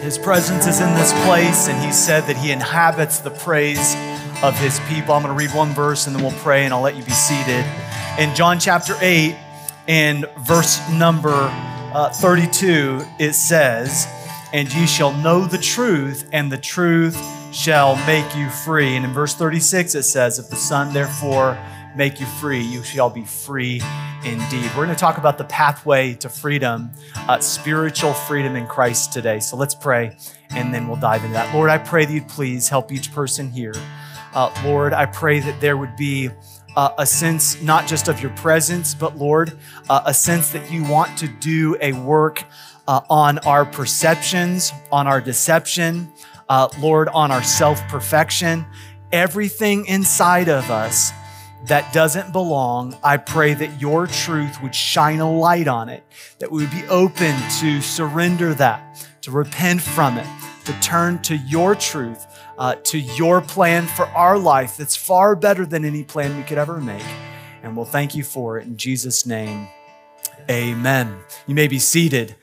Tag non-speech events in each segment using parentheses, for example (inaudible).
His presence is in this place, and He said that He inhabits the praise of His people. I'm going to read one verse and then we'll pray, and I'll let you be seated. In John chapter 8, in verse number uh, 32, it says, And ye shall know the truth, and the truth shall make you free. And in verse 36, it says, If the Son therefore make you free, you shall be free indeed. We're going to talk about the pathway to freedom, uh, spiritual freedom in Christ today. So let's pray and then we'll dive into that. Lord, I pray that you'd please help each person here. Uh, Lord, I pray that there would be uh, a sense not just of your presence, but Lord, uh, a sense that you want to do a work uh, on our perceptions, on our deception, uh, Lord, on our self perfection, everything inside of us that doesn't belong, I pray that your truth would shine a light on it, that we would be open to surrender that, to repent from it, to turn to your truth, uh, to your plan for our life that's far better than any plan we could ever make. And we'll thank you for it in Jesus' name. Amen. You may be seated.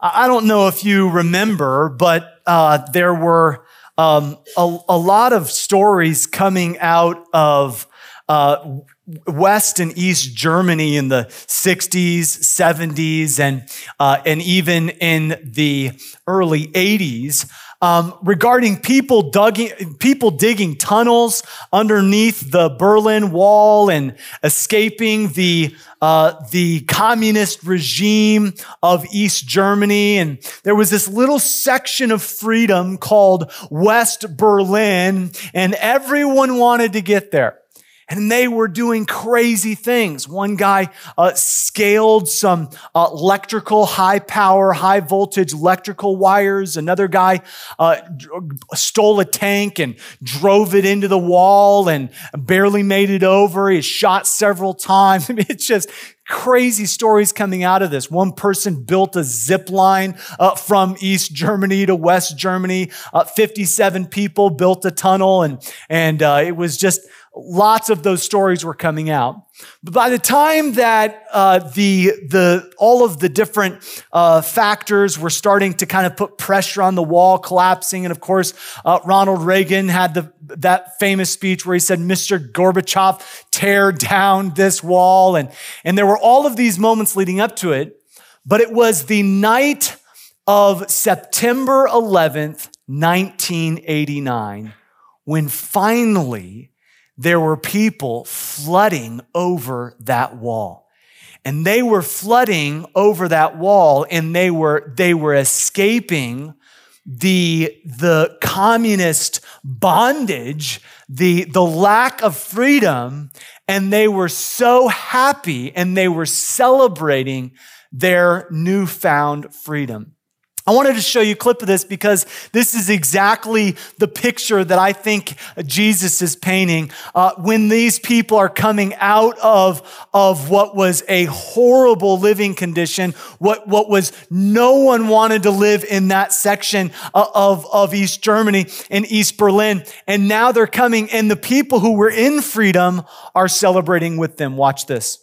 I don't know if you remember, but uh, there were um, a, a lot of stories coming out of uh, West and East Germany in the 60s, 70s, and, uh, and even in the early 80s um, regarding people, dugging, people digging tunnels underneath the Berlin Wall and escaping the, uh, the communist regime of East Germany. And there was this little section of freedom called West Berlin, and everyone wanted to get there and they were doing crazy things. One guy uh, scaled some uh, electrical, high power, high voltage electrical wires. Another guy uh, stole a tank and drove it into the wall and barely made it over. He shot several (laughs) times. I mean, it's just crazy stories coming out of this. One person built a zip line uh, from East Germany to West Germany. Uh, 57 people built a tunnel and, and uh, it was just lots of those stories were coming out. But by the time that uh, the the all of the different uh, factors were starting to kind of put pressure on the wall collapsing, and of course uh, Ronald Reagan had the that famous speech where he said, "Mr. Gorbachev, tear down this wall," and and there were all of these moments leading up to it. But it was the night of September 11th, 1989, when finally there were people flooding over that wall. And they were flooding over that wall and they were, they were escaping the, the communist bondage, the, the lack of freedom, and they were so happy and they were celebrating their newfound freedom. I wanted to show you a clip of this because this is exactly the picture that I think Jesus is painting uh, when these people are coming out of, of what was a horrible living condition, what, what was no one wanted to live in that section uh, of, of East Germany and East Berlin. And now they're coming, and the people who were in freedom are celebrating with them. Watch this.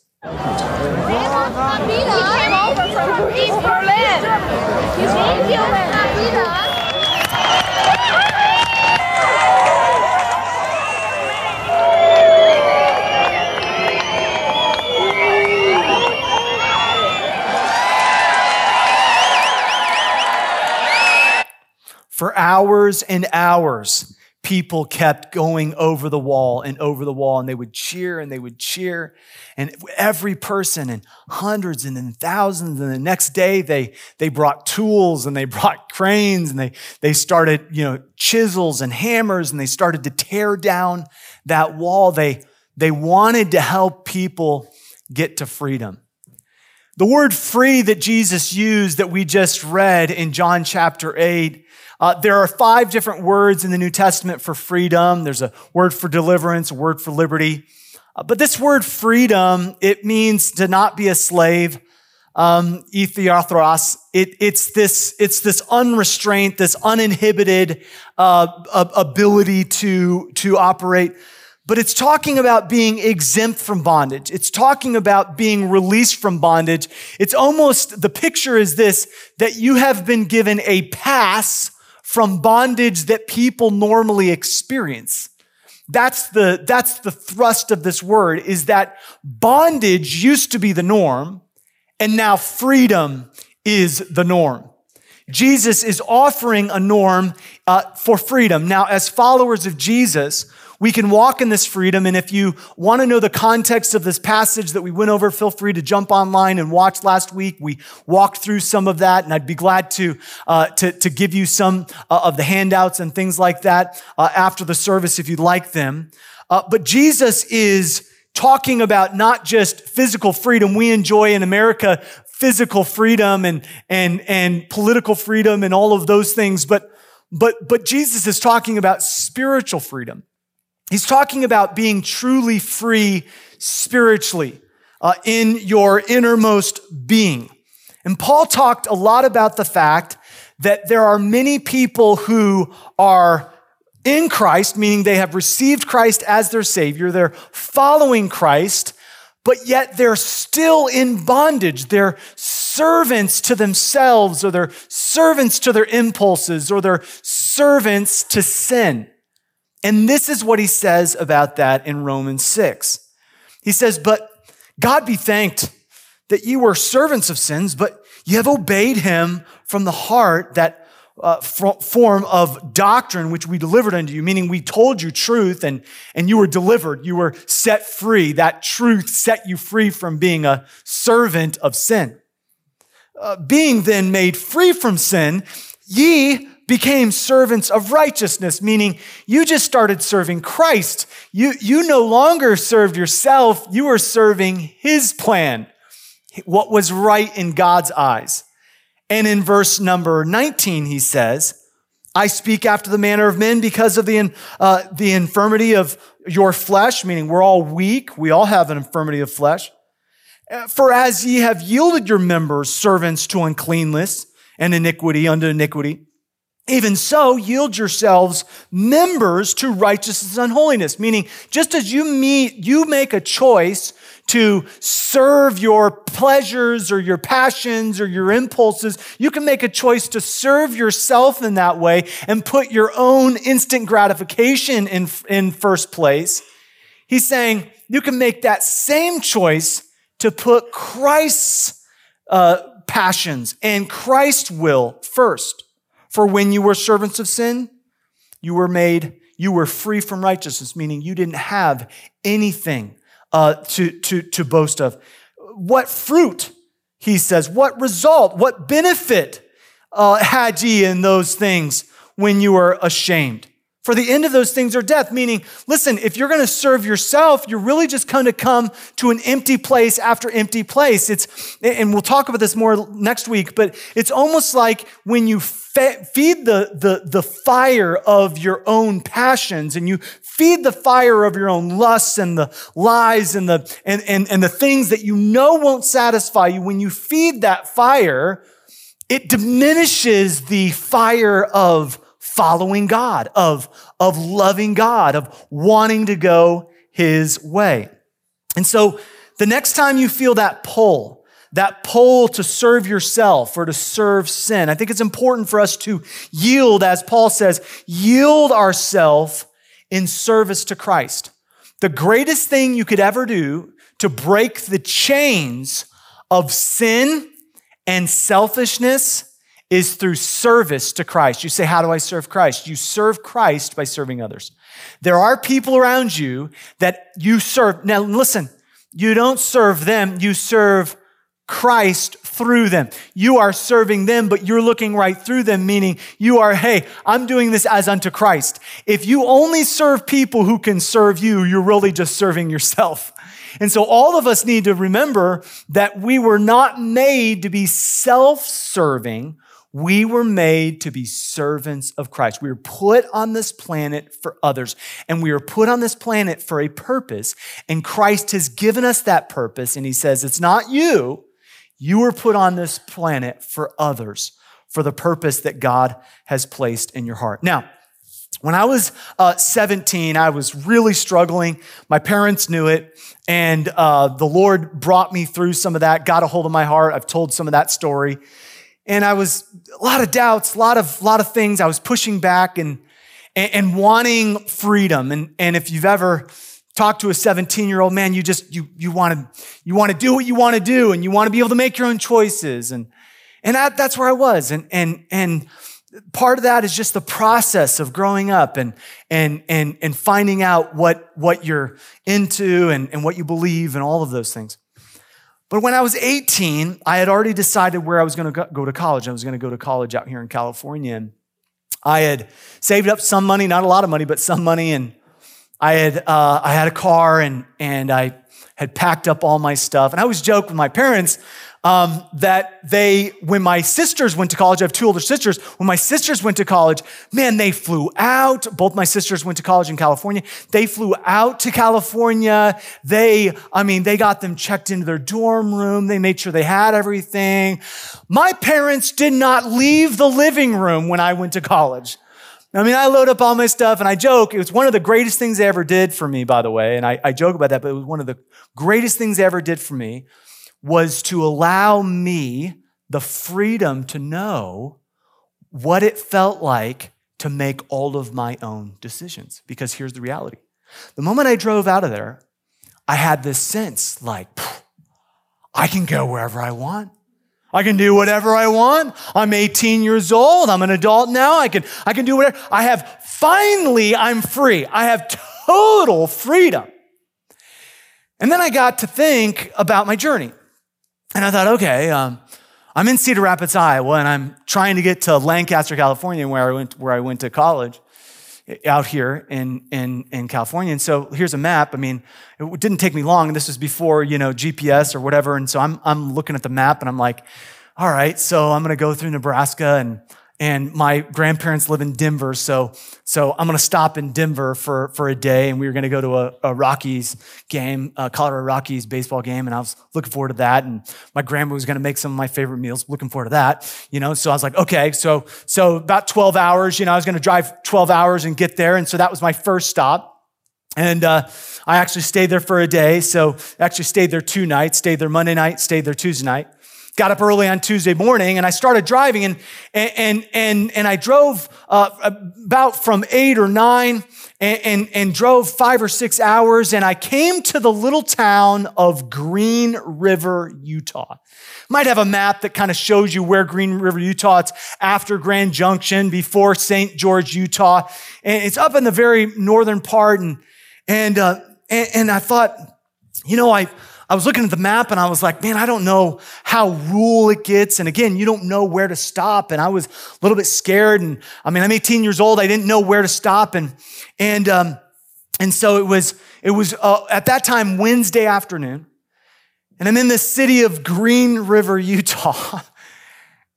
For hours and hours, people kept going over the wall and over the wall, and they would cheer and they would cheer. And every person, and hundreds and then thousands. And the next day, they, they brought tools and they brought cranes and they, they started, you know, chisels and hammers and they started to tear down that wall. They, they wanted to help people get to freedom. The word free that Jesus used that we just read in John chapter 8 uh, there are five different words in the New Testament for freedom. There's a word for deliverance, a word for liberty. Uh, but this word freedom, it means to not be a slave. Um, it, it's this, it's this unrestrained, this uninhibited uh, ability to, to operate. but it's talking about being exempt from bondage. It's talking about being released from bondage. It's almost, the picture is this, that you have been given a pass from bondage that people normally experience. That's the, that's the thrust of this word is that bondage used to be the norm and now freedom is the norm. Jesus is offering a norm uh, for freedom. Now, as followers of Jesus, we can walk in this freedom. And if you want to know the context of this passage that we went over, feel free to jump online and watch last week. We walked through some of that, and I'd be glad to, uh, to, to, give you some uh, of the handouts and things like that uh, after the service if you'd like them. Uh, but Jesus is talking about not just physical freedom we enjoy in America, physical freedom and, and, and political freedom and all of those things, but, but, but Jesus is talking about spiritual freedom. He's talking about being truly free spiritually uh, in your innermost being. And Paul talked a lot about the fact that there are many people who are in Christ, meaning they have received Christ as their Savior, they're following Christ, but yet they're still in bondage. They're servants to themselves, or they're servants to their impulses, or they're servants to sin. And this is what he says about that in Romans 6. He says, But God be thanked that you were servants of sins, but you have obeyed him from the heart, that uh, form of doctrine which we delivered unto you, meaning we told you truth and, and you were delivered. You were set free. That truth set you free from being a servant of sin. Uh, being then made free from sin, ye became servants of righteousness, meaning you just started serving Christ. You, you no longer served yourself, you were serving his plan, what was right in God's eyes. And in verse number 19, he says, I speak after the manner of men because of the, uh, the infirmity of your flesh, meaning we're all weak. We all have an infirmity of flesh. For as ye have yielded your members servants to uncleanness and iniquity unto iniquity, even so, yield yourselves members to righteousness and holiness. Meaning, just as you meet, you make a choice to serve your pleasures or your passions or your impulses, you can make a choice to serve yourself in that way and put your own instant gratification in, in first place. He's saying you can make that same choice to put Christ's uh, passions and Christ's will first. For when you were servants of sin, you were made, you were free from righteousness, meaning you didn't have anything uh, to, to, to boast of. What fruit, he says, what result, what benefit uh, had ye in those things when you were ashamed? For the end of those things are death, meaning, listen, if you're going to serve yourself, you're really just going to come to an empty place after empty place. It's, and we'll talk about this more next week, but it's almost like when you feed the, the, the fire of your own passions and you feed the fire of your own lusts and the lies and the, and, and, and the things that you know won't satisfy you. When you feed that fire, it diminishes the fire of following God, of, of loving God, of wanting to go his way. And so the next time you feel that pull, that pull to serve yourself or to serve sin, I think it's important for us to yield, as Paul says, yield ourselves in service to Christ. The greatest thing you could ever do to break the chains of sin and selfishness is through service to Christ. You say, How do I serve Christ? You serve Christ by serving others. There are people around you that you serve. Now, listen, you don't serve them, you serve Christ through them. You are serving them, but you're looking right through them, meaning you are, hey, I'm doing this as unto Christ. If you only serve people who can serve you, you're really just serving yourself. And so all of us need to remember that we were not made to be self serving. We were made to be servants of Christ. We were put on this planet for others, and we were put on this planet for a purpose. And Christ has given us that purpose. And He says, It's not you. You were put on this planet for others, for the purpose that God has placed in your heart. Now, When I was uh, 17, I was really struggling. My parents knew it, and uh, the Lord brought me through some of that, got a hold of my heart. I've told some of that story. And I was a lot of doubts, a lot of, lot of things. I was pushing back and, and, and wanting freedom. And, and if you've ever talked to a 17 year old man, you just, you, you want to, you want to do what you want to do and you want to be able to make your own choices. And, and that, that's where I was. And, and, and, part of that is just the process of growing up and and and and finding out what what you're into and, and what you believe and all of those things. But when I was 18, I had already decided where I was going to go to college. I was going to go to college out here in California. And I had saved up some money, not a lot of money, but some money, and I had uh, I had a car and and I had packed up all my stuff. And I always joke with my parents um, that they, when my sisters went to college, I have two older sisters. When my sisters went to college, man, they flew out. Both my sisters went to college in California. They flew out to California. They, I mean, they got them checked into their dorm room. They made sure they had everything. My parents did not leave the living room when I went to college. I mean, I load up all my stuff and I joke. It was one of the greatest things they ever did for me, by the way. And I, I joke about that, but it was one of the greatest things they ever did for me was to allow me the freedom to know what it felt like to make all of my own decisions. Because here's the reality the moment I drove out of there, I had this sense like, I can go wherever I want. I can do whatever I want. I'm 18 years old. I'm an adult now. I can, I can do whatever. I have finally, I'm free. I have total freedom. And then I got to think about my journey. And I thought, okay, um, I'm in Cedar Rapids, Iowa, and I'm trying to get to Lancaster, California, where I went, where I went to college out here in, in, in California. And so here's a map. I mean, it didn't take me long. This was before, you know, GPS or whatever. And so I'm, I'm looking at the map and I'm like, all right, so I'm going to go through Nebraska and and my grandparents live in Denver, so so I'm to stop in Denver for for a day, and we were to go to a, a Rockies game, a Colorado Rockies baseball game, and I was looking forward to that. And my grandma was to make some of my favorite meals, looking forward to that, you know. So I was like, okay, so so about 12 hours, you know, I was to drive 12 hours and get there, and so that was my first stop, and. Uh, I actually stayed there for a day, so actually stayed there two nights. Stayed there Monday night, stayed there Tuesday night got up early on Tuesday morning and I started driving and, and, and, and I drove uh, about from eight or nine and, and, and drove five or six hours and I came to the little town of Green River, Utah. Might have a map that kind of shows you where Green River, Utah. It's after Grand Junction, before St. George, Utah. And it's up in the very northern part. And, and, uh, and, and I thought, you know, I, I was looking at the map and I was like, man, I don't know how rural it gets. And again, you don't know where to stop. And I was a little bit scared. And I mean, I'm 18 years old. I didn't know where to stop. And, and, um, and so it was, it was uh, at that time, Wednesday afternoon. And I'm in the city of Green River, (laughs) Utah.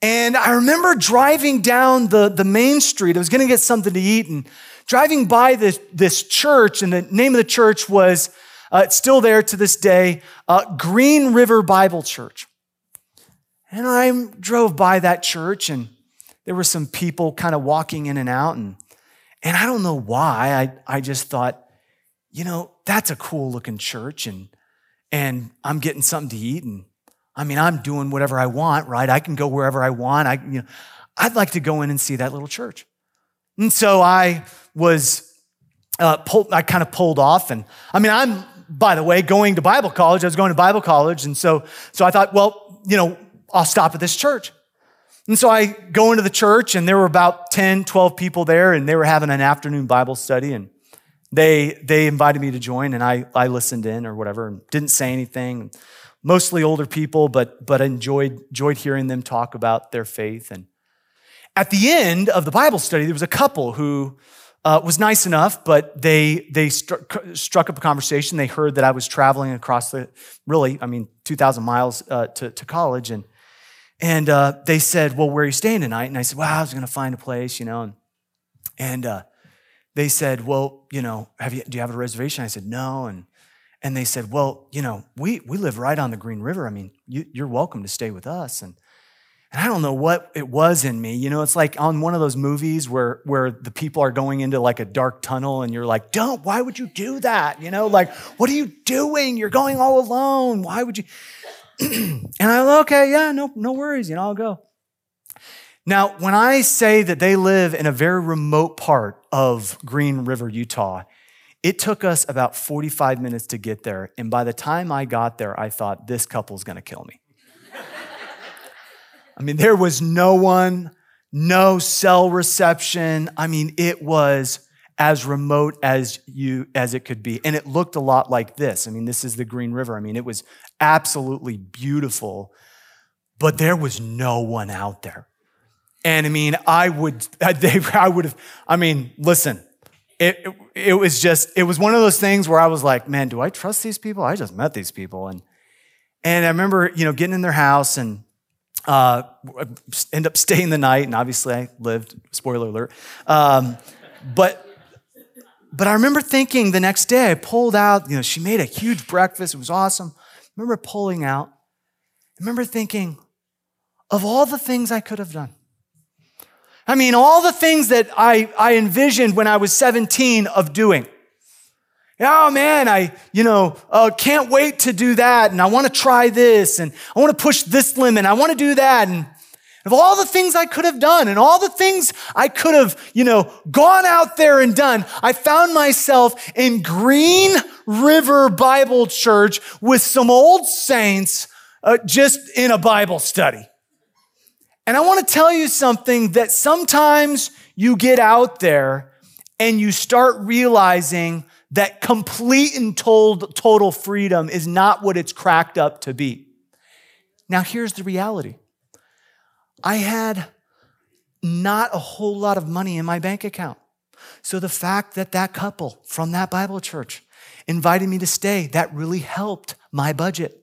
And I remember driving down the, the main street. I was going to get something to eat and driving by this, this church. And the name of the church was uh, it's still there to this day. Uh, Green River Bible Church. And I drove by that church and there were some people kind of walking in and out. And, and I don't know why. I, I just thought, you know, that's a cool looking church and, and I'm getting something to eat. And I mean, I'm doing whatever I want, right? I can go wherever I want. I, you know, I'd like to go in and see that little church. And so I was, uh, pulled, I kind of pulled off. And I mean, I'm by the way, going to Bible college. I was going to Bible college. And so, so I thought, well, you know, I'll stop at this church. And so I go into the church and there were about 10, 12 people there and they were having an afternoon Bible study and they, they invited me to join and I, I listened in or whatever and didn't say anything. Mostly older people, but, but enjoyed, enjoyed hearing them talk about their faith. And at the end of the Bible study, there was a couple who uh, was nice enough, but they they struck, struck up a conversation. They heard that I was traveling across the really, I mean, two thousand miles uh, to to college, and and uh, they said, "Well, where are you staying tonight?" And I said, "Well, I was going to find a place, you know." And, and uh, they said, "Well, you know, have you do you have a reservation?" I said, "No." And and they said, "Well, you know, we we live right on the Green River. I mean, you, you're welcome to stay with us." And And I don't know what it was in me. You know, it's like on one of those movies where, where the people are going into like a dark tunnel and you're like, don't, why would you do that? You know, like, what are you doing? You're going all alone. Why would you? (clears throat) and I, okay, yeah, no, no worries. You know, I'll go. Now, when I say that they live in a very remote part of Green River, Utah, it took us about 45 minutes to get there. And by the time I got there, I thought, this couple's gonna kill me. I mean, there was no one, no cell reception. I mean, it was as remote as you as it could be. And it looked a lot like this. I mean, this is the Green River. I mean, it was absolutely beautiful, but there was no one out there. And I mean, I would, (laughs) they, I would have, I mean, listen, it, it, it was just, it was one of those things where I was like, man, do I trust these people? I just met these people. And, and I remember, you know, getting in their house and uh, end up staying the night. And obviously I lived, spoiler alert. Um, but, but I remember thinking the next day, I pulled out, you know, she made a huge breakfast. It was awesome. I remember pulling out. I remember thinking, of all the things I could have done, I mean, all the things that I, I envisioned when I was 17 of doing. Oh man, I, you know, uh, can't wait to do that. And I want to try this and I want to push this limit. I want to do that. And of all the things I could have done and all the things I could have, you know, gone out there and done, I found myself in Green River Bible Church with some old saints uh, just in a Bible study. And I want to tell you something that sometimes you get out there and you start realizing that complete and total freedom is not what it's cracked up to be. Now, here's the reality I had not a whole lot of money in my bank account. So the fact that that couple from that Bible church invited me to stay, that really helped my budget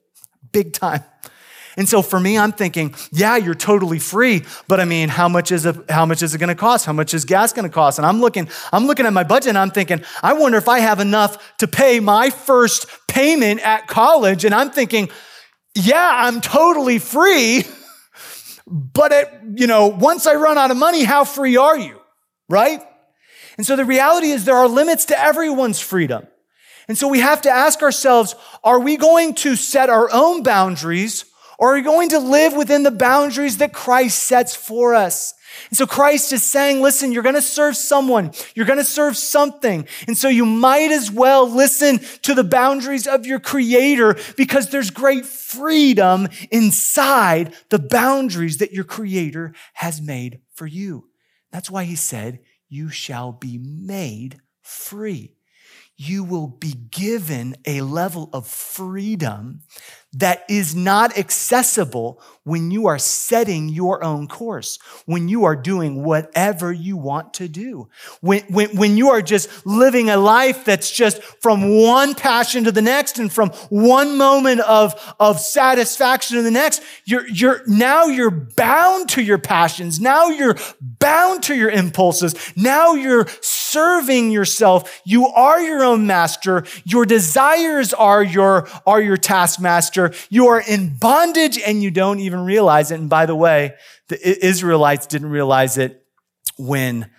big time. And so for me, I'm thinking, yeah, you're totally free, but I mean, how much is it, how much is it going to cost? How much is gas going to cost? And I'm looking, I'm looking at my budget and I'm thinking, I wonder if I have enough to pay my first payment at college. And I'm thinking, yeah, I'm totally free. (laughs) But it, you know, once I run out of money, how free are you? Right? And so the reality is there are limits to everyone's freedom. And so we have to ask ourselves, are we going to set our own boundaries or are we going to live within the boundaries that Christ sets for us? And so Christ is saying, listen, you're going to serve someone. You're going to serve something. And so you might as well listen to the boundaries of your creator because there's great freedom inside the boundaries that your creator has made for you. That's why he said, you shall be made free. You will be given a level of freedom that is not accessible when you are setting your own course, when you are doing whatever you want to do, when, when, when you are just living a life that's just from one passion to the next and from one moment of, of satisfaction to the next, you're, you're, now you're bound to your passions. Now you're bound to your impulses. Now you're serving yourself. You are your own master. Your desires are your, are your taskmaster you are in bondage and you don't even realize it. And by the way, the Israelites didn't realize it when,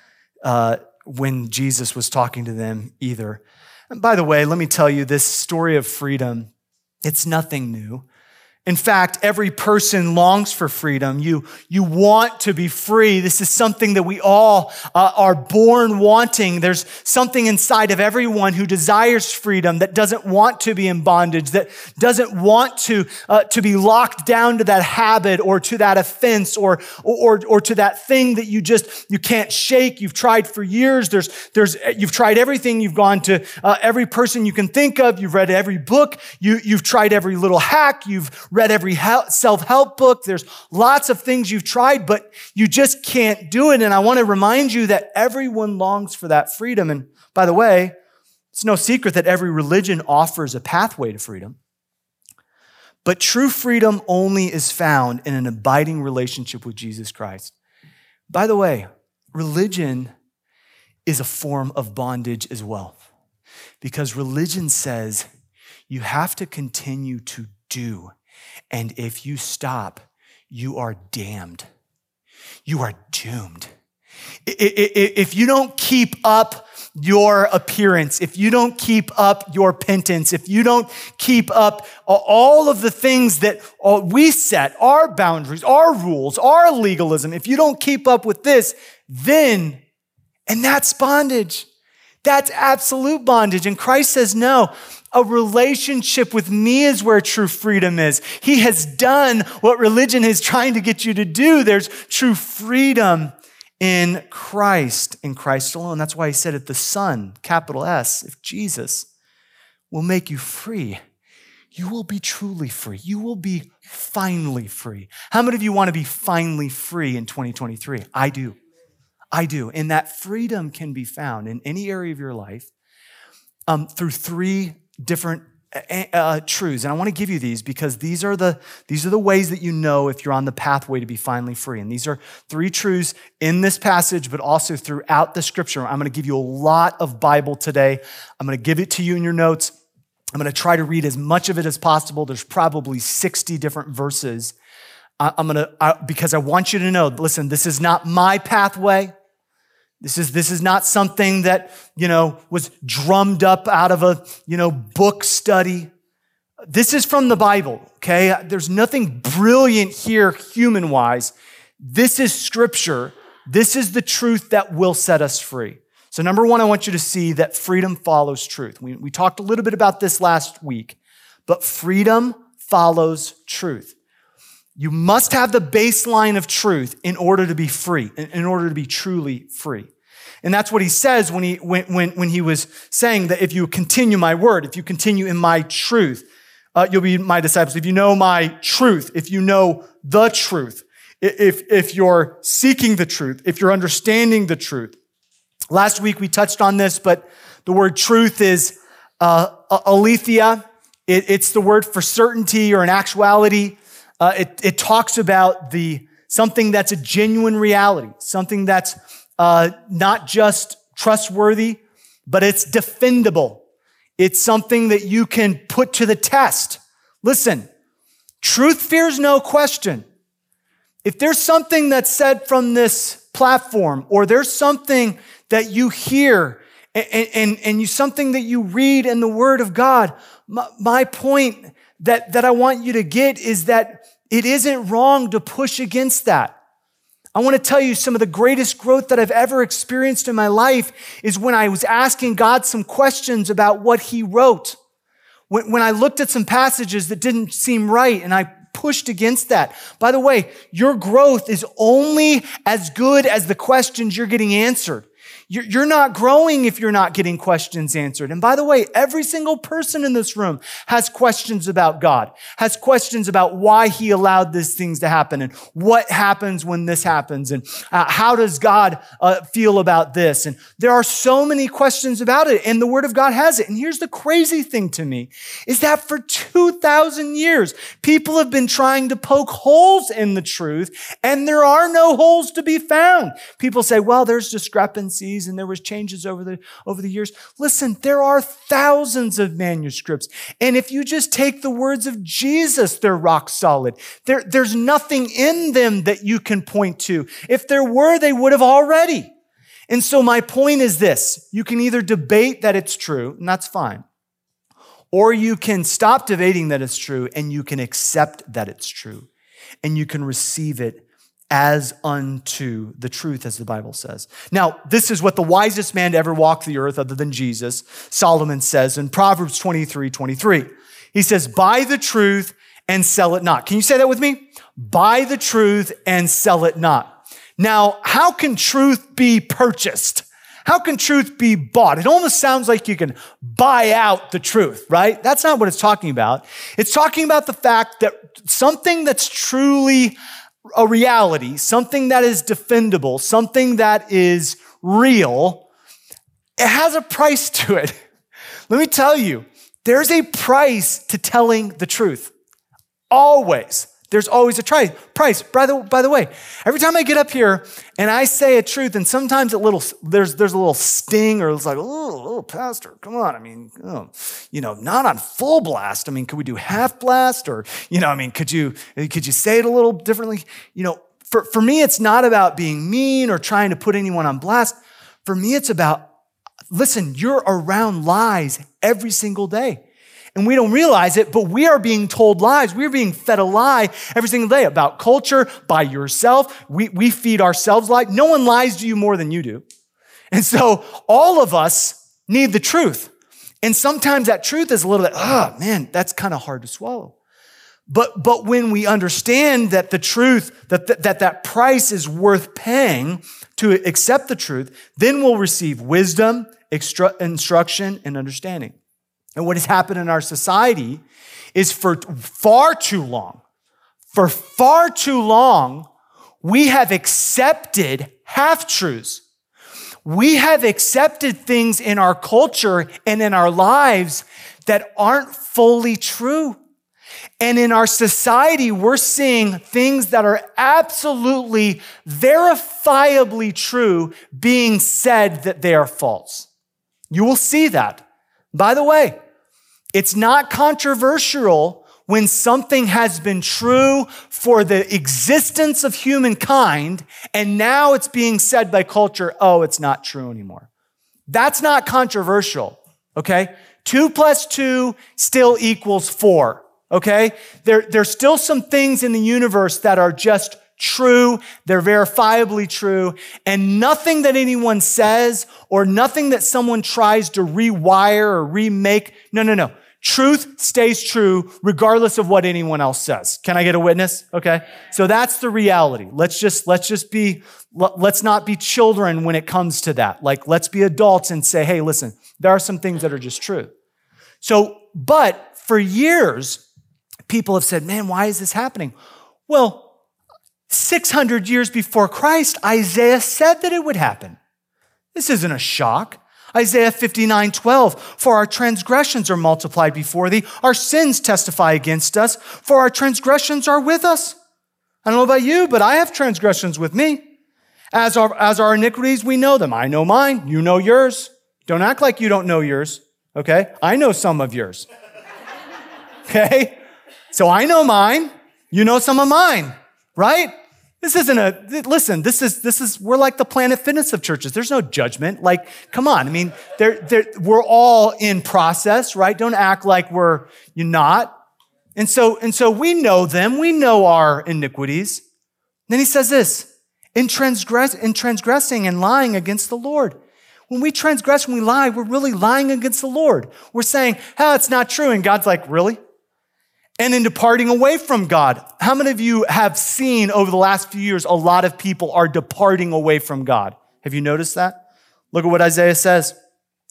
uh, when Jesus was talking to them either. And by the way, let me tell you this story of freedom, it's nothing new. In fact, every person longs for freedom. You, you want to be free. This is something that we all uh, are born wanting. There's something inside of everyone who desires freedom that doesn't want to be in bondage, that doesn't want to, uh, to be locked down to that habit or to that offense or, or, or to that thing that you just, you can't shake. You've tried for years. There's, there's, you've tried everything. You've gone to uh, every person you can think of. You've read every book. You, you've tried every little hack. You've read every self help book. There's lots of things you've tried, but you just can't do it. And I want to remind you that everyone longs for that freedom. And by the way, it's no secret that every religion offers a pathway to freedom. But true freedom only is found in an abiding relationship with Jesus Christ. By the way, religion is a form of bondage as well. Because religion says you have to continue to do and if you stop, you are damned. You are doomed. If you don't keep up your appearance, if you don't keep up your penance, if you don't keep up all of the things that we set, our boundaries, our rules, our legalism, if you don't keep up with this, then, and that's bondage. That's absolute bondage. And Christ says, no, a relationship with me is where true freedom is. He has done what religion is trying to get you to do. There's true freedom in Christ, in Christ alone. That's why he said it the Son, capital S, if Jesus will make you free, you will be truly free. You will be finally free. How many of you want to be finally free in 2023? I do. I do. And that freedom can be found in any area of your life um, through three different uh, uh, truths. And i want to give you these because these are the these are the ways that you know if you're on the pathway to be finally free. And these are three truths in this passage but also throughout the scripture. I'm going to give you a lot of bible today. I'm going to give it to you in your notes. I'm going to try to read as much of it as possible. There's probably 60 different verses. I'm going to because i want you to know listen this is not my pathway this is, this is not something that, you know, was drummed up out of a, you know, book study. This is from the Bible, okay? There's nothing brilliant here human wise. This is scripture. This is the truth that will set us free. So, number one, I want you to see that freedom follows truth. We, we talked a little bit about this last week, but freedom follows truth. You must have the baseline of truth in order to be free, in order to be truly free. And that's what he says when he, when, when, when he was saying that if you continue my word, if you continue in my truth, uh, you'll be my disciples. If you know my truth, if you know the truth, if, if you're seeking the truth, if you're understanding the truth. Last week we touched on this, but the word truth is uh, aletheia. It, it's the word for certainty or an actuality. Uh, it, it talks about the something that's a genuine reality, something that's uh, not just trustworthy, but it's defendable. It's something that you can put to the test. Listen, truth fears no question. If there's something that's said from this platform, or there's something that you hear and, and, and you, something that you read in the Word of God, my, my point that, that I want you to get is that it isn't wrong to push against that. I want to tell you some of the greatest growth that I've ever experienced in my life is when I was asking God some questions about what He wrote. When, when I looked at some passages that didn't seem right and I pushed against that. By the way, your growth is only as good as the questions you're getting answered. You're not growing if you're not getting questions answered. And by the way, every single person in this room has questions about God, has questions about why he allowed these things to happen and what happens when this happens and uh, how does God uh, feel about this. And there are so many questions about it and the word of God has it. And here's the crazy thing to me is that for 2000 years, people have been trying to poke holes in the truth and there are no holes to be found. People say, well, there's discrepancies and there was changes over the, over the years. Listen, there are thousands of manuscripts. And if you just take the words of Jesus, they're rock solid. There, there's nothing in them that you can point to. If there were, they would have already. And so my point is this. You can either debate that it's true, and that's fine. Or you can stop debating that it's true and you can accept that it's true and you can receive it as unto the truth, as the Bible says. Now, this is what the wisest man to ever walk the earth, other than Jesus, Solomon says in Proverbs 23 23. He says, Buy the truth and sell it not. Can you say that with me? Buy the truth and sell it not. Now, how can truth be purchased? How can truth be bought? It almost sounds like you can buy out the truth, right? That's not what it's talking about. It's talking about the fact that something that's truly a reality, something that is defendable, something that is real, it has a price to it. (laughs) Let me tell you, there's a price to telling the truth. Always. There's always a try, price. By the, by the way, every time I get up here and I say a truth, and sometimes a little there's there's a little sting, or it's like, oh, oh pastor, come on. I mean, oh, you know, not on full blast. I mean, could we do half blast, or you know, I mean, could you could you say it a little differently? You know, for for me, it's not about being mean or trying to put anyone on blast. For me, it's about listen. You're around lies every single day. And we don't realize it, but we are being told lies. We're being fed a lie every single day about culture, by yourself. We, we feed ourselves lies. No one lies to you more than you do. And so all of us need the truth. And sometimes that truth is a little bit, oh man, that's kind of hard to swallow. But, but when we understand that the truth, that, that that, that price is worth paying to accept the truth, then we'll receive wisdom, instruction, and understanding. And what has happened in our society is for far too long, for far too long, we have accepted half truths. We have accepted things in our culture and in our lives that aren't fully true. And in our society, we're seeing things that are absolutely verifiably true being said that they are false. You will see that. By the way, it's not controversial when something has been true for the existence of humankind and now it's being said by culture, oh, it's not true anymore. That's not controversial, okay? Two plus two still equals four, okay? There, there's still some things in the universe that are just true, they're verifiably true, and nothing that anyone says or nothing that someone tries to rewire or remake, no, no, no. Truth stays true regardless of what anyone else says. Can I get a witness? Okay. So that's the reality. Let's just, let's just be, let's not be children when it comes to that. Like, let's be adults and say, hey, listen, there are some things that are just true. So, but for years, people have said, man, why is this happening? Well, 600 years before Christ, Isaiah said that it would happen. This isn't a shock. Isaiah 59, 12, for our transgressions are multiplied before thee, our sins testify against us, for our transgressions are with us. I don't know about you, but I have transgressions with me. As our, as our iniquities, we know them. I know mine, you know yours. Don't act like you don't know yours, okay? I know some of yours. (laughs) Okay? So I know mine, you know some of mine, right? This isn't a, listen, this is, this is, we're like the planet fitness of churches. There's no judgment. Like, come on. I mean, they're, they're, we're all in process, right? Don't act like we're, you're not. And so, and so we know them. We know our iniquities. then he says this, in transgress, in transgressing and lying against the Lord. When we transgress, when we lie, we're really lying against the Lord. We're saying, oh, it's not true. And God's like, really? And in departing away from God. How many of you have seen over the last few years a lot of people are departing away from God? Have you noticed that? Look at what Isaiah says.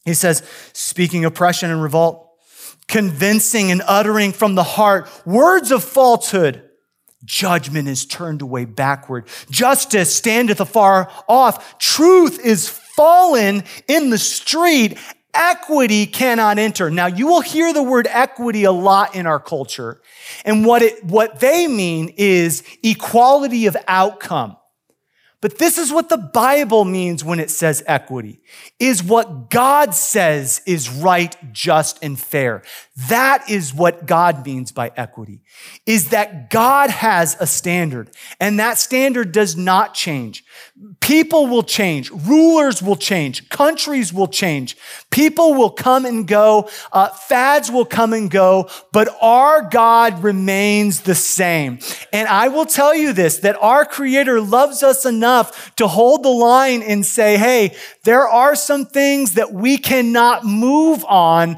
He says, speaking oppression and revolt, convincing and uttering from the heart words of falsehood. Judgment is turned away backward. Justice standeth afar off. Truth is fallen in the street equity cannot enter. Now you will hear the word equity a lot in our culture. And what it, what they mean is equality of outcome. But this is what the Bible means when it says equity, is what God says is right, just, and fair. That is what God means by equity, is that God has a standard, and that standard does not change. People will change, rulers will change, countries will change, people will come and go, uh, fads will come and go, but our God remains the same. And I will tell you this, that our Creator loves us enough to hold the line and say, hey, there are some things that we cannot move on.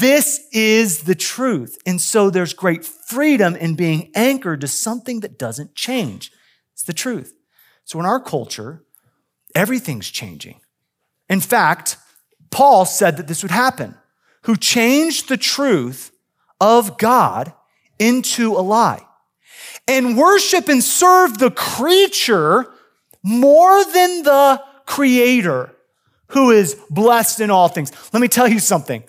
This is the truth. And so there's great freedom in being anchored to something that doesn't change. It's the truth. So in our culture, everything's changing. In fact, Paul said that this would happen, who changed the truth of God into a lie and worship and serve the creature more than the creator who is blessed in all things. Let me tell you something.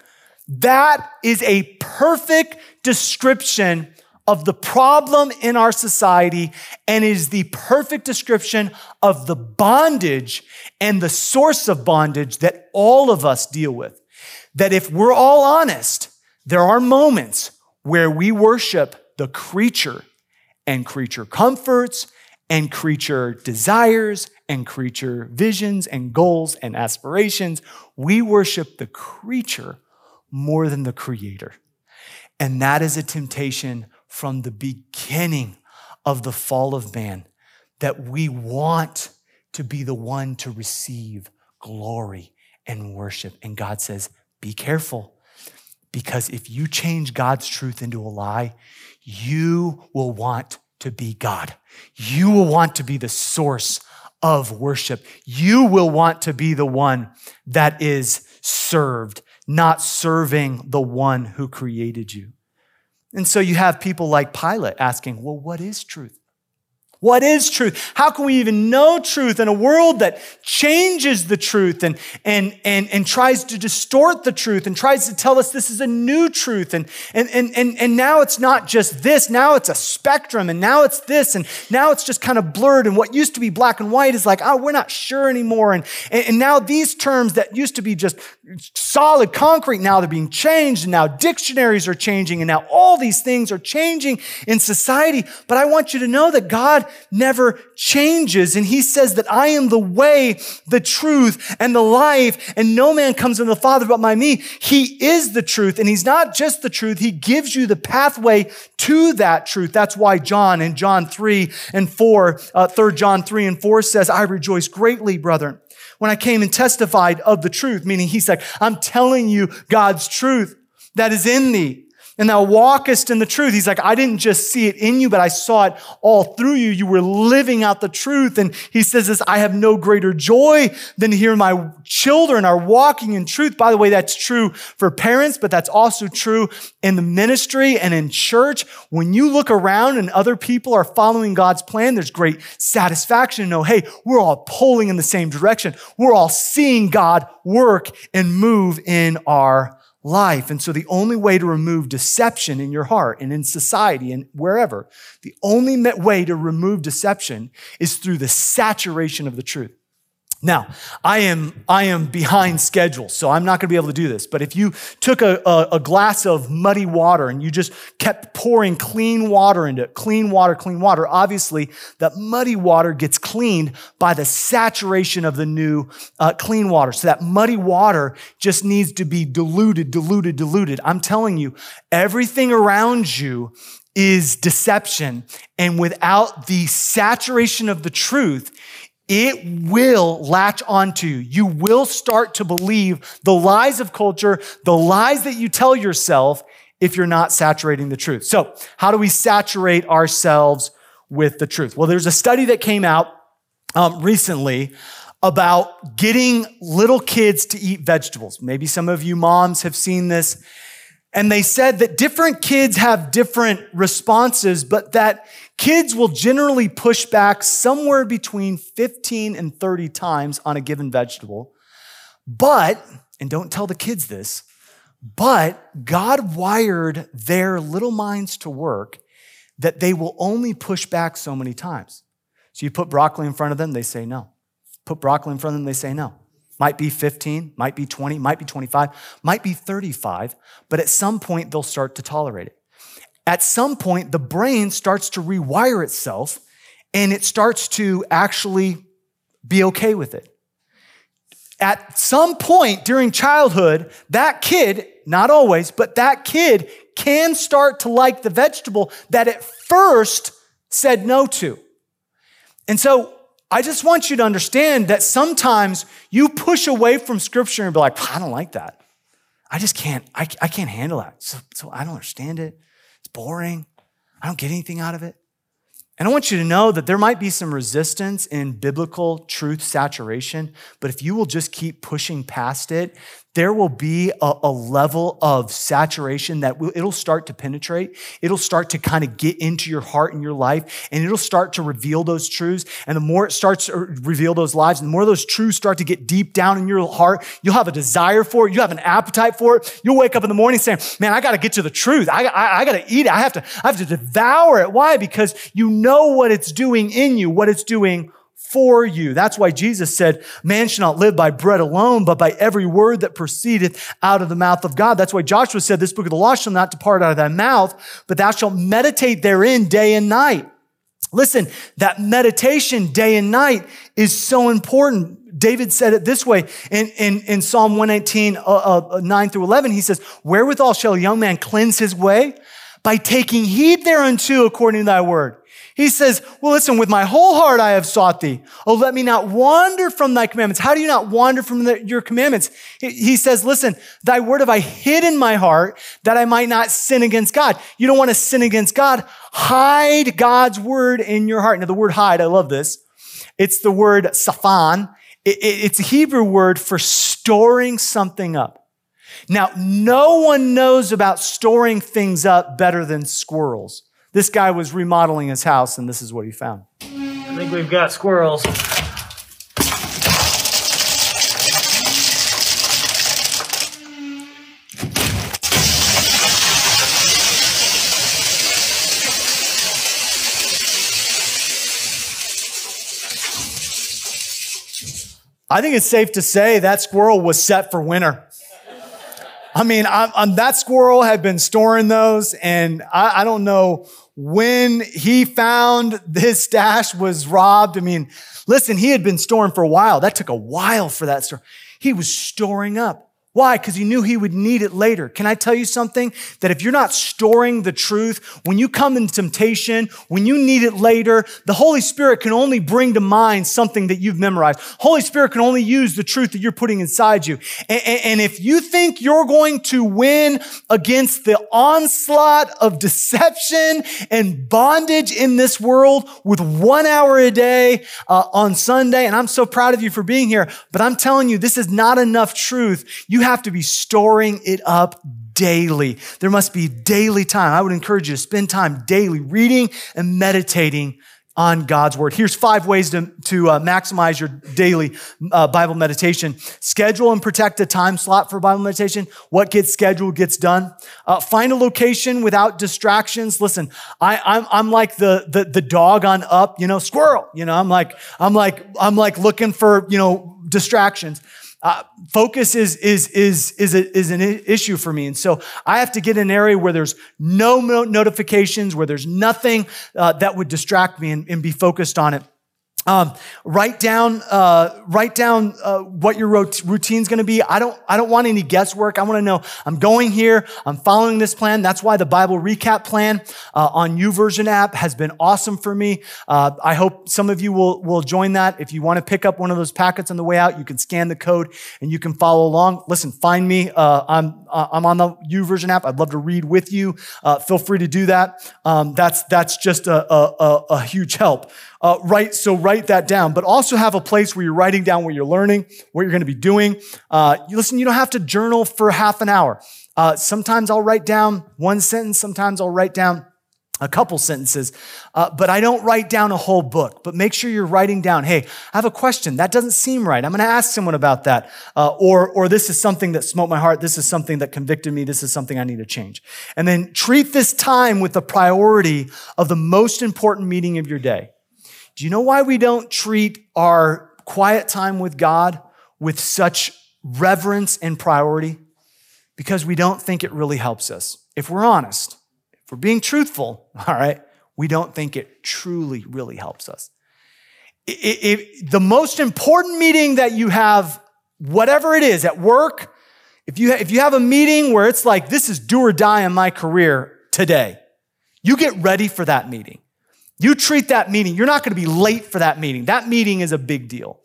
That is a perfect description of the problem in our society and is the perfect description of the bondage and the source of bondage that all of us deal with. That if we're all honest, there are moments where we worship the creature and creature comforts and creature desires and creature visions and goals and aspirations. We worship the creature more than the creator. And that is a temptation from the beginning of the fall of man that we want to be the one to receive glory and worship. And God says, be careful because if you change God's truth into a lie, you will want to be God. You will want to be the source of worship. You will want to be the one that is served, not serving the one who created you. And so you have people like Pilate asking, well, what is truth? What is truth? How can we even know truth in a world that changes the truth and, and, and, and tries to distort the truth and tries to tell us this is a new truth? And, and, and, and, and now it's not just this, now it's a spectrum, and now it's this, and now it's just kind of blurred. And what used to be black and white is like, oh, we're not sure anymore. And, and now these terms that used to be just solid concrete, now they're being changed, and now dictionaries are changing, and now all these things are changing in society. But I want you to know that God never changes. And he says that I am the way, the truth, and the life, and no man comes to the Father but by me. He is the truth, and he's not just the truth. He gives you the pathway to that truth. That's why John in John 3 and 4, uh, 3 John 3 and 4 says, I rejoice greatly, brethren, when I came and testified of the truth, meaning he's like, I'm telling you God's truth that is in thee and thou walkest in the truth. He's like, I didn't just see it in you, but I saw it all through you. You were living out the truth. And he says this, I have no greater joy than to hear my children are walking in truth. By the way, that's true for parents, but that's also true in the ministry and in church. When you look around and other people are following God's plan, there's great satisfaction to know, hey, we're all pulling in the same direction. We're all seeing God work and move in our life. And so the only way to remove deception in your heart and in society and wherever, the only way to remove deception is through the saturation of the truth. Now, I am, I am behind schedule, so I'm not going to be able to do this. But if you took a, a, a, glass of muddy water and you just kept pouring clean water into it, clean water, clean water, obviously that muddy water gets cleaned by the saturation of the new uh, clean water. So that muddy water just needs to be diluted, diluted, diluted. I'm telling you, everything around you is deception. And without the saturation of the truth, it will latch onto you. You will start to believe the lies of culture, the lies that you tell yourself if you're not saturating the truth. So, how do we saturate ourselves with the truth? Well, there's a study that came out um, recently about getting little kids to eat vegetables. Maybe some of you moms have seen this. And they said that different kids have different responses, but that kids will generally push back somewhere between 15 and 30 times on a given vegetable. But, and don't tell the kids this, but God wired their little minds to work that they will only push back so many times. So you put broccoli in front of them, they say no. Put broccoli in front of them, they say no. Might be 15, might be 20, might be 25, might be 35, but at some point they'll start to tolerate it. At some point, the brain starts to rewire itself and it starts to actually be okay with it. At some point during childhood, that kid, not always, but that kid can start to like the vegetable that at first said no to. And so I just want you to understand that sometimes you push away from scripture and be like, I don't like that. I just can't, I, I can't handle that. So, so I don't understand it. It's boring. I don't get anything out of it. And I want you to know that there might be some resistance in biblical truth saturation, but if you will just keep pushing past it, there will be a, a, level of saturation that will, it'll start to penetrate. It'll start to kind of get into your heart and your life, and it'll start to reveal those truths. And the more it starts to reveal those lives, and the more those truths start to get deep down in your heart, you'll have a desire for it. You have an appetite for it. You'll wake up in the morning saying, "Man, I got to get to the truth. I, I, I got to eat it. I have to, I have to devour it." Why? Because you know what it's doing in you, what it's doing for you. That's why Jesus said, man shall not live by bread alone, but by every word that proceedeth out of the mouth of God. That's why Joshua said, this book of the law shall not depart out of thy mouth, but thou shalt meditate therein day and night. Listen, that meditation day and night is so important. David said it this way in, in, in Psalm 118, uh, uh, 9 through 11. He says, Wherewithal shall a young man cleanse his way? By taking heed thereunto according to thy word. He says, Well, listen, with my whole heart I have sought thee. Oh, let me not wander from thy commandments. How do you not wander from the, your commandments? He says, Listen, thy word have I hid in my heart that I might not sin against God. You don't want to sin against God. Hide God's word in your heart. Now, the word hide, I love this. It's the word safan. It's a Hebrew word for storing something up. Now, no one knows about storing things up better than squirrels. This guy was remodeling his house, and this is what he found. I think we've got squirrels. I think it's safe to say that squirrel was set for winter. I mean, I'm, um, I'm, that squirrel had been storing those, and I, I don't know when he found his stash was robbed. I mean, listen, he had been storing for a while. That took a while for that store. He was storing up. Why? Because he knew he would need it later. Can I tell you something? That if you're not storing the truth, when you come in temptation, when you need it later, the Holy Spirit can only bring to mind something that you've memorized. Holy Spirit can only use the truth that you're putting inside you. And, and if you think you're going to win against the onslaught of deception and bondage in this world with one hour a day uh, on Sunday, and I'm so proud of you for being here, but I'm telling you, this is not enough truth. You have to be storing it up daily. There must be daily time. I would encourage you to spend time daily reading and meditating on God's word. Here's five ways to, to uh, maximize your daily uh, Bible meditation. Schedule and protect a time slot for Bible meditation. What gets scheduled gets done. Uh, find a location without distractions. Listen, I, I'm, I'm like the, the, the dog on up, you know, squirrel. You know, I'm like, I'm like, I'm like looking for, you know, distractions. Uh, focus is, is, is, is, a, is an issue for me. And so I have to get in an area where there's no notifications, where there's nothing uh, that would distract me and, and be focused on it. Um, write down, uh, write down uh, what your routine is going to be. I don't, I don't want any guesswork. I want to know I'm going here. I'm following this plan. That's why the Bible recap plan uh, on YouVersion app has been awesome for me. Uh, I hope some of you will will join that. If you want to pick up one of those packets on the way out, you can scan the code and you can follow along. Listen, find me. Uh, I'm uh, I'm on the YouVersion app. I'd love to read with you. feel free to do that. Um, that's that's just a, a, a, a huge help uh, write, so write that down, but also have a place where you're writing down what you're learning, what you're going to be doing. Uh, you listen, you don't have to journal for half an hour. Uh, sometimes I'll write down one sentence. Sometimes I'll write down a couple sentences, uh, but I don't write down a whole book. But make sure you're writing down, hey, I have a question. That doesn't seem right. I'm going to ask someone about that. Uh, or, or this is something that smote my heart. This is something that convicted me. This is something I need to change. And then treat this time with the priority of the most important meeting of your day. Do you know why we don't treat our quiet time with God with such reverence and priority? Because we don't think it really helps us. If we're honest, if we're being truthful, (laughs) all right, we don't think it truly, really helps us. If the most important meeting that you have, whatever it is at work, if you, if you have a meeting where it's like, this is do or die in my career today, you get ready for that meeting. You treat that meeting, you're not going to be late for that meeting. That meeting is a big deal.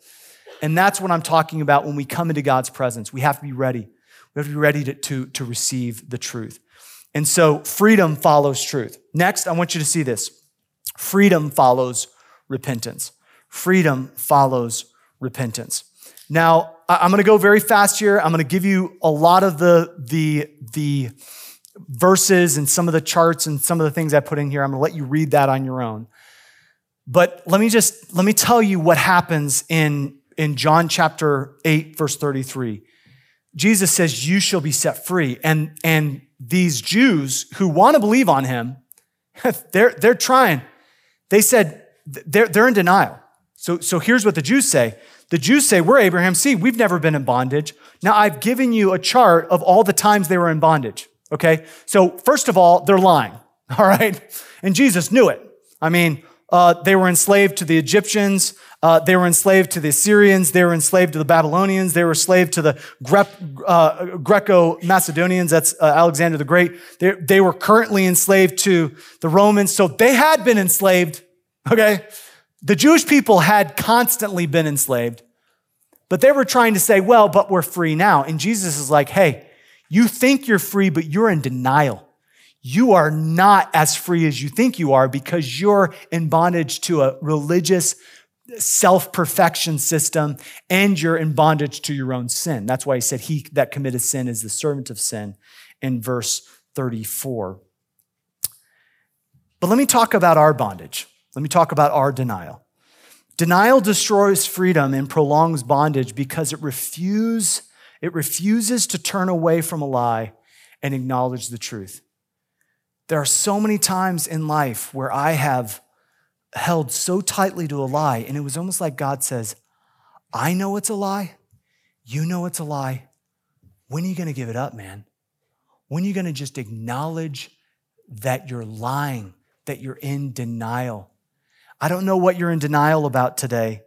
And that's what I'm talking about when we come into God's presence. We have to be ready. We have to be ready to, to, to receive the truth. And so freedom follows truth. Next, I want you to see this. Freedom follows repentance. Freedom follows repentance. Now, I'm going to go very fast here. I'm going to give you a lot of the, the, the verses and some of the charts and some of the things I put in here. I'm going to let you read that on your own. But let me just let me tell you what happens in, in John chapter 8, verse 33. Jesus says, You shall be set free. And, and these Jews who want to believe on him, (laughs) they're, they're trying. They said, they're, they're in denial. So, so here's what the Jews say the Jews say, We're Abraham's seed. We've never been in bondage. Now, I've given you a chart of all the times they were in bondage. Okay? So, first of all, they're lying. (laughs) All right? And Jesus knew it. I mean, uh, they were enslaved to the Egyptians. Uh, they were enslaved to the Assyrians. They were enslaved to the Babylonians. They were enslaved to the Gre- uh, Greco-Macedonians. That's uh, Alexander the Great. They, they were currently enslaved to the Romans. So they had been enslaved. Okay. The Jewish people had constantly been enslaved, but they were trying to say, well, but we're free now. And Jesus is like, hey, you think you're free, but you're in denial you are not as free as you think you are because you're in bondage to a religious self perfection system and you're in bondage to your own sin. That's why he said, He that committed sin is the servant of sin in verse 34. But let me talk about our bondage. Let me talk about our denial. Denial destroys freedom and prolongs bondage because it, refuse, it refuses to turn away from a lie and acknowledge the truth. There are so many times in life where I have held so tightly to a lie, and it was almost like God says, I know it's a lie. You know it's a lie. When are you going to give it up, man? When are you going to just acknowledge that you're lying, that you're in denial? I don't know what you're in denial about today,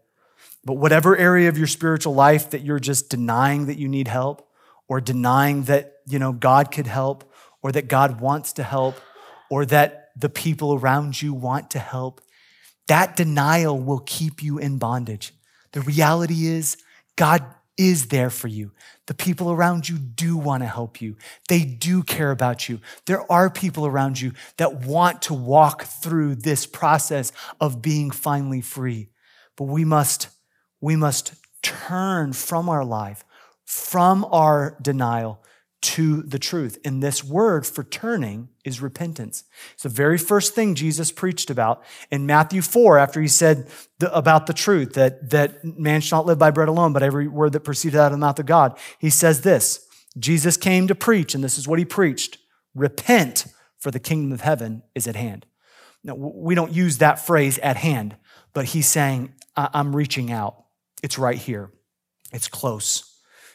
but whatever area of your spiritual life that you're just denying that you need help or denying that, you know, God could help or that God wants to help, or that the people around you want to help, that denial will keep you in bondage. The reality is, God is there for you. The people around you do want to help you. They do care about you. There are people around you that want to walk through this process of being finally free. But we must, we must turn from our life, from our denial, to the truth. And this word for turning is repentance. It's the very first thing Jesus preached about in Matthew 4 after he said the, about the truth that, that man shall not live by bread alone, but every word that proceeded out of the mouth of God. He says this Jesus came to preach, and this is what he preached repent, for the kingdom of heaven is at hand. Now, we don't use that phrase at hand, but he's saying, I'm reaching out. It's right here, it's close.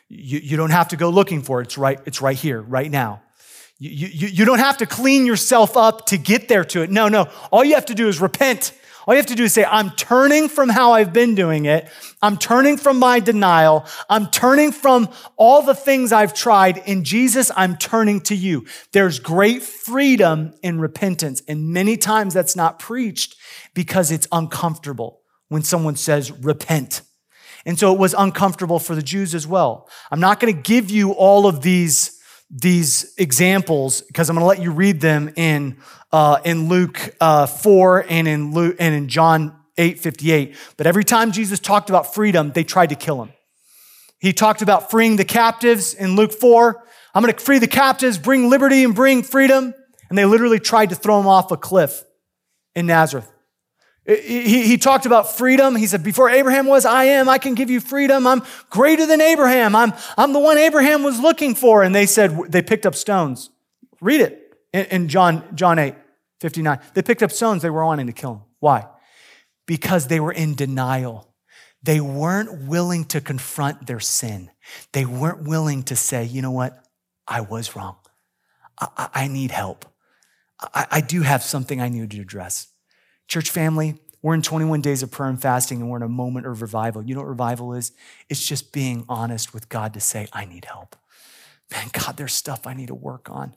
You, you don't have to go looking for it. It's right, it's right here, right now. You, you, you don't have to clean yourself up to get there to it. No, no. All you have to do is repent. All you have to do is say, I'm turning from how I've been doing it. I'm turning from my denial. I'm turning from all the things I've tried. In Jesus, I'm turning to you. There's great freedom in repentance. And many times that's not preached because it's uncomfortable when someone says, repent. And so it was uncomfortable for the Jews as well. I'm not going to give you all of these, these examples because I'm going to let you read them in, uh, in Luke uh, 4 and in, Luke, and in John 8 58. But every time Jesus talked about freedom, they tried to kill him. He talked about freeing the captives in Luke 4. I'm going to free the captives, bring liberty, and bring freedom. And they literally tried to throw him off a cliff in Nazareth. He, he talked about freedom. He said, Before Abraham was, I am. I can give you freedom. I'm greater than Abraham. I'm, I'm the one Abraham was looking for. And they said, They picked up stones. Read it in, in John, John 8, 59. They picked up stones. They were wanting to kill him. Why? Because they were in denial. They weren't willing to confront their sin. They weren't willing to say, You know what? I was wrong. I, I need help. I, I do have something I need to address. Church family, we're in 21 days of prayer and fasting, and we're in a moment of revival. You know what revival is? It's just being honest with God to say, I need help. Man, God, there's stuff I need to work on.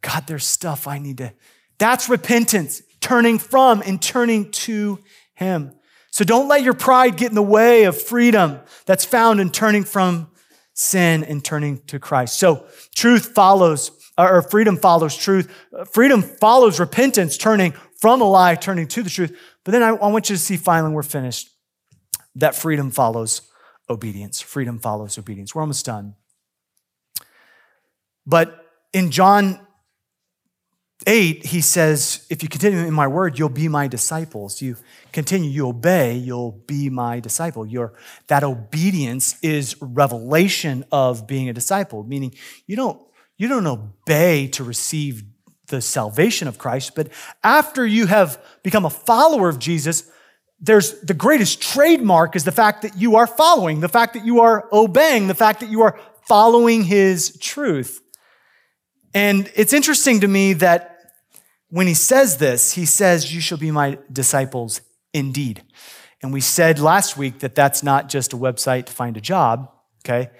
God, there's stuff I need to. That's repentance, turning from and turning to Him. So don't let your pride get in the way of freedom that's found in turning from sin and turning to Christ. So truth follows, or freedom follows truth. Freedom follows repentance, turning from a lie, turning to the truth. But then I, I want you to see finally, we're finished, that freedom follows obedience. Freedom follows obedience. We're almost done. But in John 8, he says, If you continue in my word, you'll be my disciples. You continue, you obey, you'll be my disciple. Your, that obedience is revelation of being a disciple, meaning you don't, you don't obey to receive the salvation of Christ, but after you have become a follower of Jesus, there's the greatest trademark is the fact that you are following, the fact that you are obeying, the fact that you are following his truth. And it's interesting to me that when he says this, he says, You shall be my disciples indeed. And we said last week that that's not just a website to find a job, okay?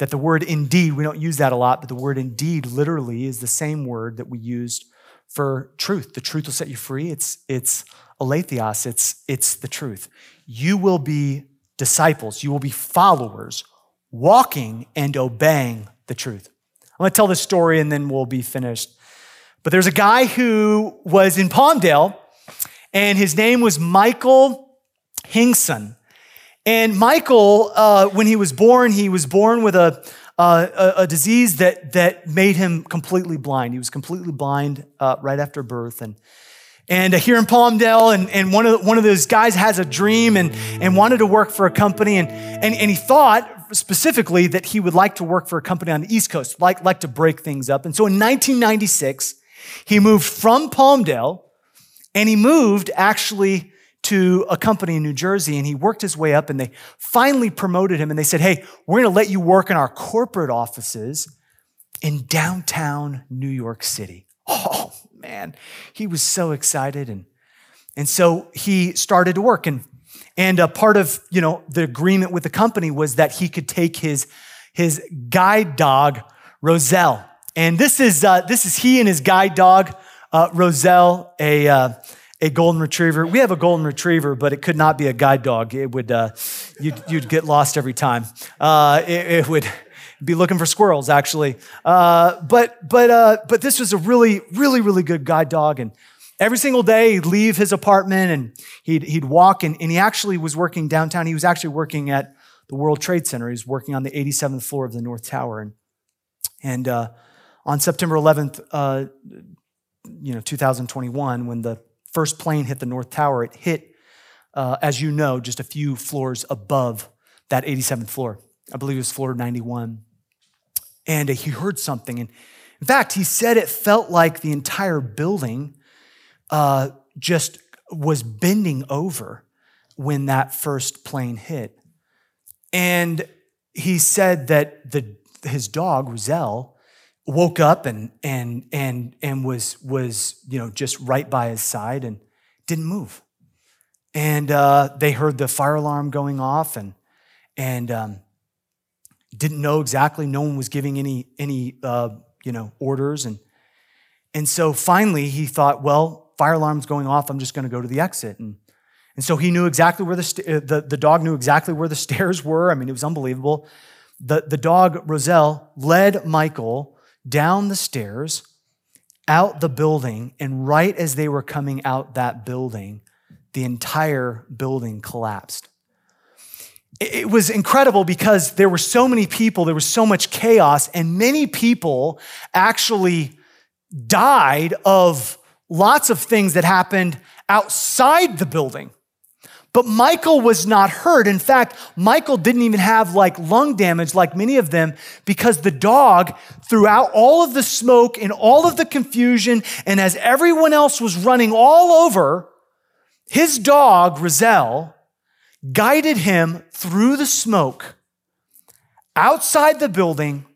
That the word indeed, we don't use that a lot, but the word indeed literally is the same word that we used for truth. The truth will set you free. It's, it's aletheos, it's, it's the truth. You will be disciples, you will be followers, walking and obeying the truth. I'm to tell this story and then we'll be finished. But there's a guy who was in Palmdale, and his name was Michael Hingson. And Michael, uh, when he was born, he was born with a, uh, a, a, disease that, that made him completely blind. He was completely blind uh, right after birth. And, and uh, here in Palmdale, and, and one, of, one of those guys has a dream and, and wanted to work for a company. And, and, and he thought specifically that he would like to work for a company on the East Coast, like, like to break things up. And so in 1996, he moved from Palmdale and he moved actually to a company in New Jersey and he worked his way up and they finally promoted him and they said, Hey, we're going to let you work in our corporate offices in downtown New York City. (laughs) Oh man, he was so excited. And, and so he started to work and, and a part of, you know, the agreement with the company was that he could take his, his guide dog, Roselle. And this is, uh, this is he and his guide dog, uh, Roselle, a, uh, a golden retriever. We have a golden retriever, but it could not be a guide dog. It would, uh, you'd, you'd get lost every time. Uh, it, it, would be looking for squirrels, actually. Uh, but, but, uh, but this was a really, really, really good guide dog. And every single day he'd leave his apartment and he'd, he'd walk. And, and he actually was working downtown. He was actually working at the World Trade Center. He was working on the 87th floor of the North Tower. And, and uh, on September 11th, uh, you know, 2021, when the first plane hit the North Tower, it hit, uh, as you know, just a few floors above that 87th floor. I believe it was floor 91. And he heard something. And in fact, he said it felt like the entire building uh, just was bending over when that first plane hit. And he said that the, his dog, Roselle, woke up and and and and was was you know just right by his side and didn't move. And uh, they heard the fire alarm going off and and um, didn't know exactly no one was giving any any uh, you know orders. And and so finally he thought well fire alarm's going off i'm just going to go to the exit. And and so he knew exactly where the, st- uh, the the dog knew exactly where the (laughs) stairs were. I mean it was unbelievable. The, the dog roselle led michael down the stairs, out the building, and right as they were coming out that building, the entire building collapsed. It was incredible because there were so many people, there was so much chaos, and many people actually died of lots of things that happened outside the building. But Michael was not hurt. In fact, Michael didn't even have like lung damage like many of them because the dog, throughout all of the smoke and all of the confusion, and as everyone else was running all over, his dog, Roselle, guided him through the smoke, outside the building,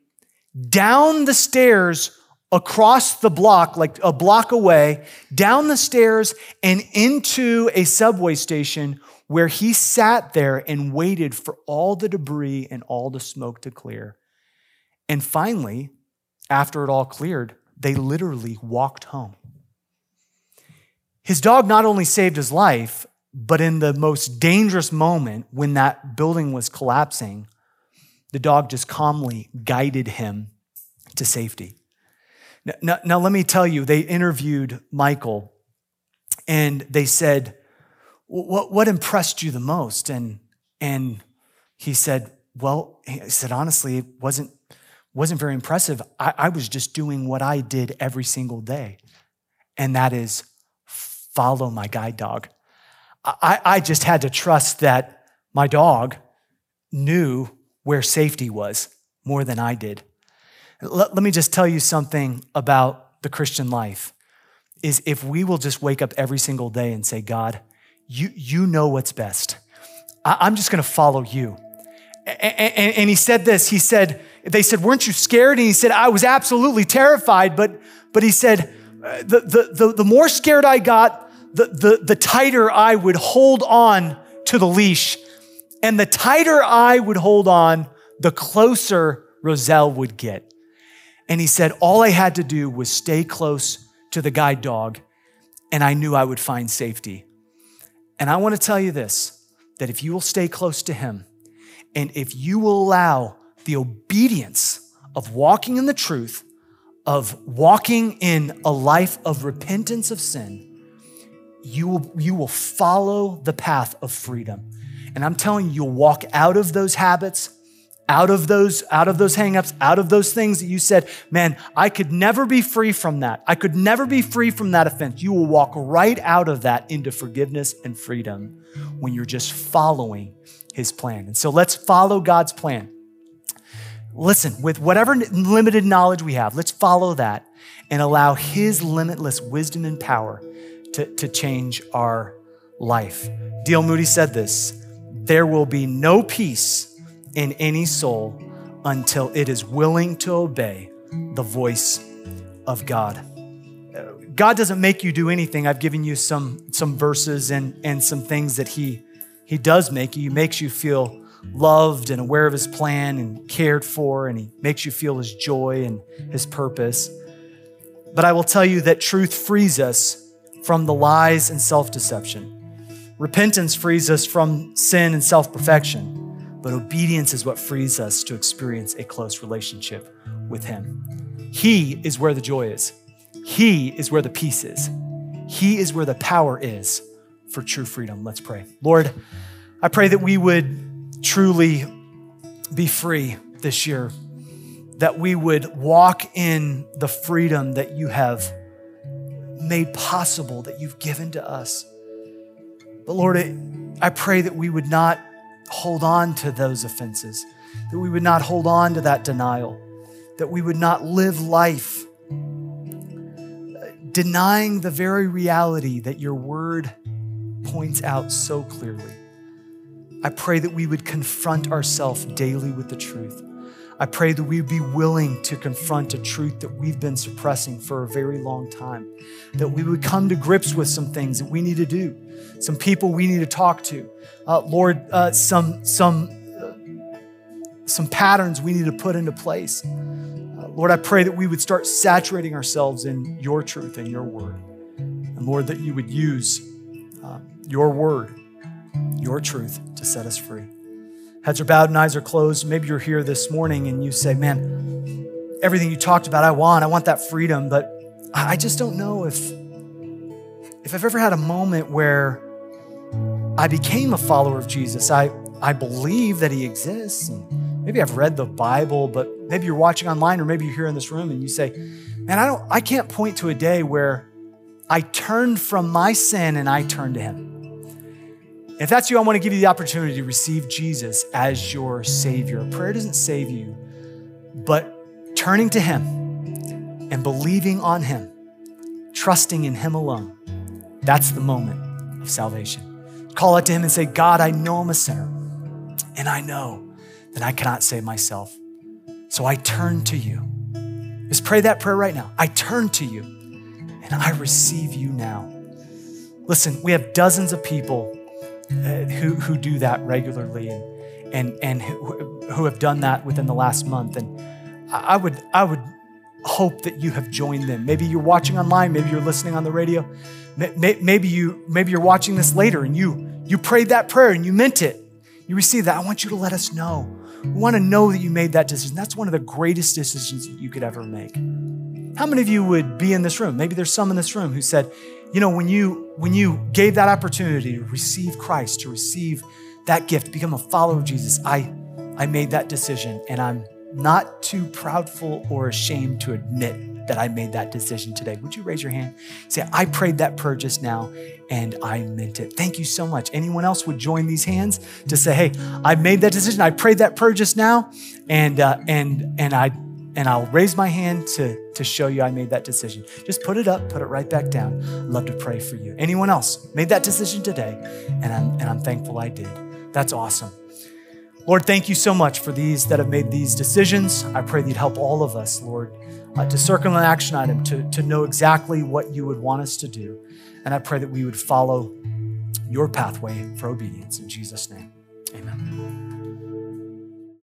down the stairs across the block, like a block away, down the stairs and into a subway station where he sat there and waited for all the debris and all the smoke to clear. And finally, after it all cleared, they literally walked home. His dog not only saved his life, but in the most dangerous moment when that building was collapsing, the dog just calmly guided him to safety. Now, now, let me tell you, they interviewed Michael, and they said, what, what impressed you the most? And, and he said, well, he said, honestly, it wasn't, wasn't very impressive. I, I was just doing what I did every single day. And that is follow my guide dog. I, I just had to trust that my dog knew where safety was more than I did. Let, let me just tell you something about the Christian life is if we will just wake up every single day and say, God, you, you know what's best. I, am just going to follow you. And, and, and he said this, he said, they said, weren't you scared? And he said, I was absolutely terrified, but, but he said, uh, the, the, the, the more scared I got, the, the, the tighter I would hold on to the leash. And the tighter I would hold on, the closer Roselle would get. And he said, All I had to do was stay close to the guide dog, and I knew I would find safety. And I want to tell you this that if you will stay close to him, and if you will allow the obedience of walking in the truth, of walking in a life of repentance of sin, you will, you will follow the path of freedom. And I'm telling you, you'll walk out of those habits, out of those, out of those hangups, out of those things that you said, man, I could never be free from that. I could never be free from that offense. You will walk right out of that into forgiveness and freedom when you're just following his plan. And so let's follow God's plan. Listen, with whatever limited knowledge we have, let's follow that and allow his limitless wisdom and power to, to change our life. D.L. Moody said this there will be no peace in any soul until it is willing to obey the voice of God. God doesn't make you do anything. I've given you some, some verses and, and some things that he, he does make you. He makes you feel loved and aware of his plan and cared for, and he makes you feel his joy and his purpose. But I will tell you that truth frees us from the lies and self deception. Repentance frees us from sin and self perfection, but obedience is what frees us to experience a close relationship with Him. He is where the joy is, He is where the peace is, He is where the power is for true freedom. Let's pray. Lord, I pray that we would truly be free this year, that we would walk in the freedom that you have made possible that you've given to us. But Lord, I pray that we would not hold on to those offenses, that we would not hold on to that denial, that we would not live life uh, denying the very reality that your word points out so clearly. I pray that we would confront ourselves daily with the truth I pray that we'd be willing to confront a truth that we've been suppressing for a very long time, that we would come to grips with some things that we need to do, some people we need to talk to. Uh, Lord, uh, some, some, some patterns we need to put into place. Uh, Lord, I pray that we would start saturating ourselves in your truth and your word. And Lord, that you would use uh, your word, your truth to set us free. Heads are bowed and eyes are closed. Maybe you're here this morning and you say, Man, everything you talked about, I want. I want that freedom, but I just don't know if, if I've ever had a moment where I became a follower of Jesus. I, I believe that he exists. And maybe I've read the Bible, but maybe you're watching online or maybe you're here in this room and you say, Man, I don't I can't point to a day where I turned from my sin and I turned to him. If that's you, I want to give you the opportunity to receive Jesus as your Savior. Prayer doesn't save you, but turning to Him and believing on Him, trusting in Him alone, that's the moment of salvation. Call out to Him and say, God, I know I'm a sinner, and I know that I cannot save myself. So I turn to you. Just pray that prayer right now. I turn to you and I receive you now. Listen, we have dozens of people uh, who, who do that regularly and, and, and who, have done that within the last month. And I would, I would hope that you have joined them. Maybe you're watching online, maybe you're listening on the radio. Maybe, you, maybe you're watching this later and you, you prayed that prayer and you meant it. You received that. I want you to let us know. We want to know that you made that decision. That's one of the greatest decisions that you could ever make. How many of you would be in this room? Maybe there's some in this room who said, you know, when you when you gave that opportunity to receive Christ, to receive that gift, become a follower of Jesus, I I made that decision and I'm not too proudful or ashamed to admit that I made that decision today. Would you raise your hand? Say, I prayed that prayer just now and I meant it. Thank you so much. Anyone else would join these hands to say, hey, I made that decision. I prayed that prayer just now and, uh, and, and I and I'll raise my hand to, to show you I made that decision. Just put it up, put it right back down. I'd love to pray for you. Anyone else made that decision today, and I'm, and I'm thankful I did. That's awesome. Lord, thank you so much for these that have made these decisions. I pray that you'd help all of us, Lord, uh, to circle an action item, to, to know exactly what you would want us to do. And I pray that we would follow your pathway for obedience. In Jesus' name, amen.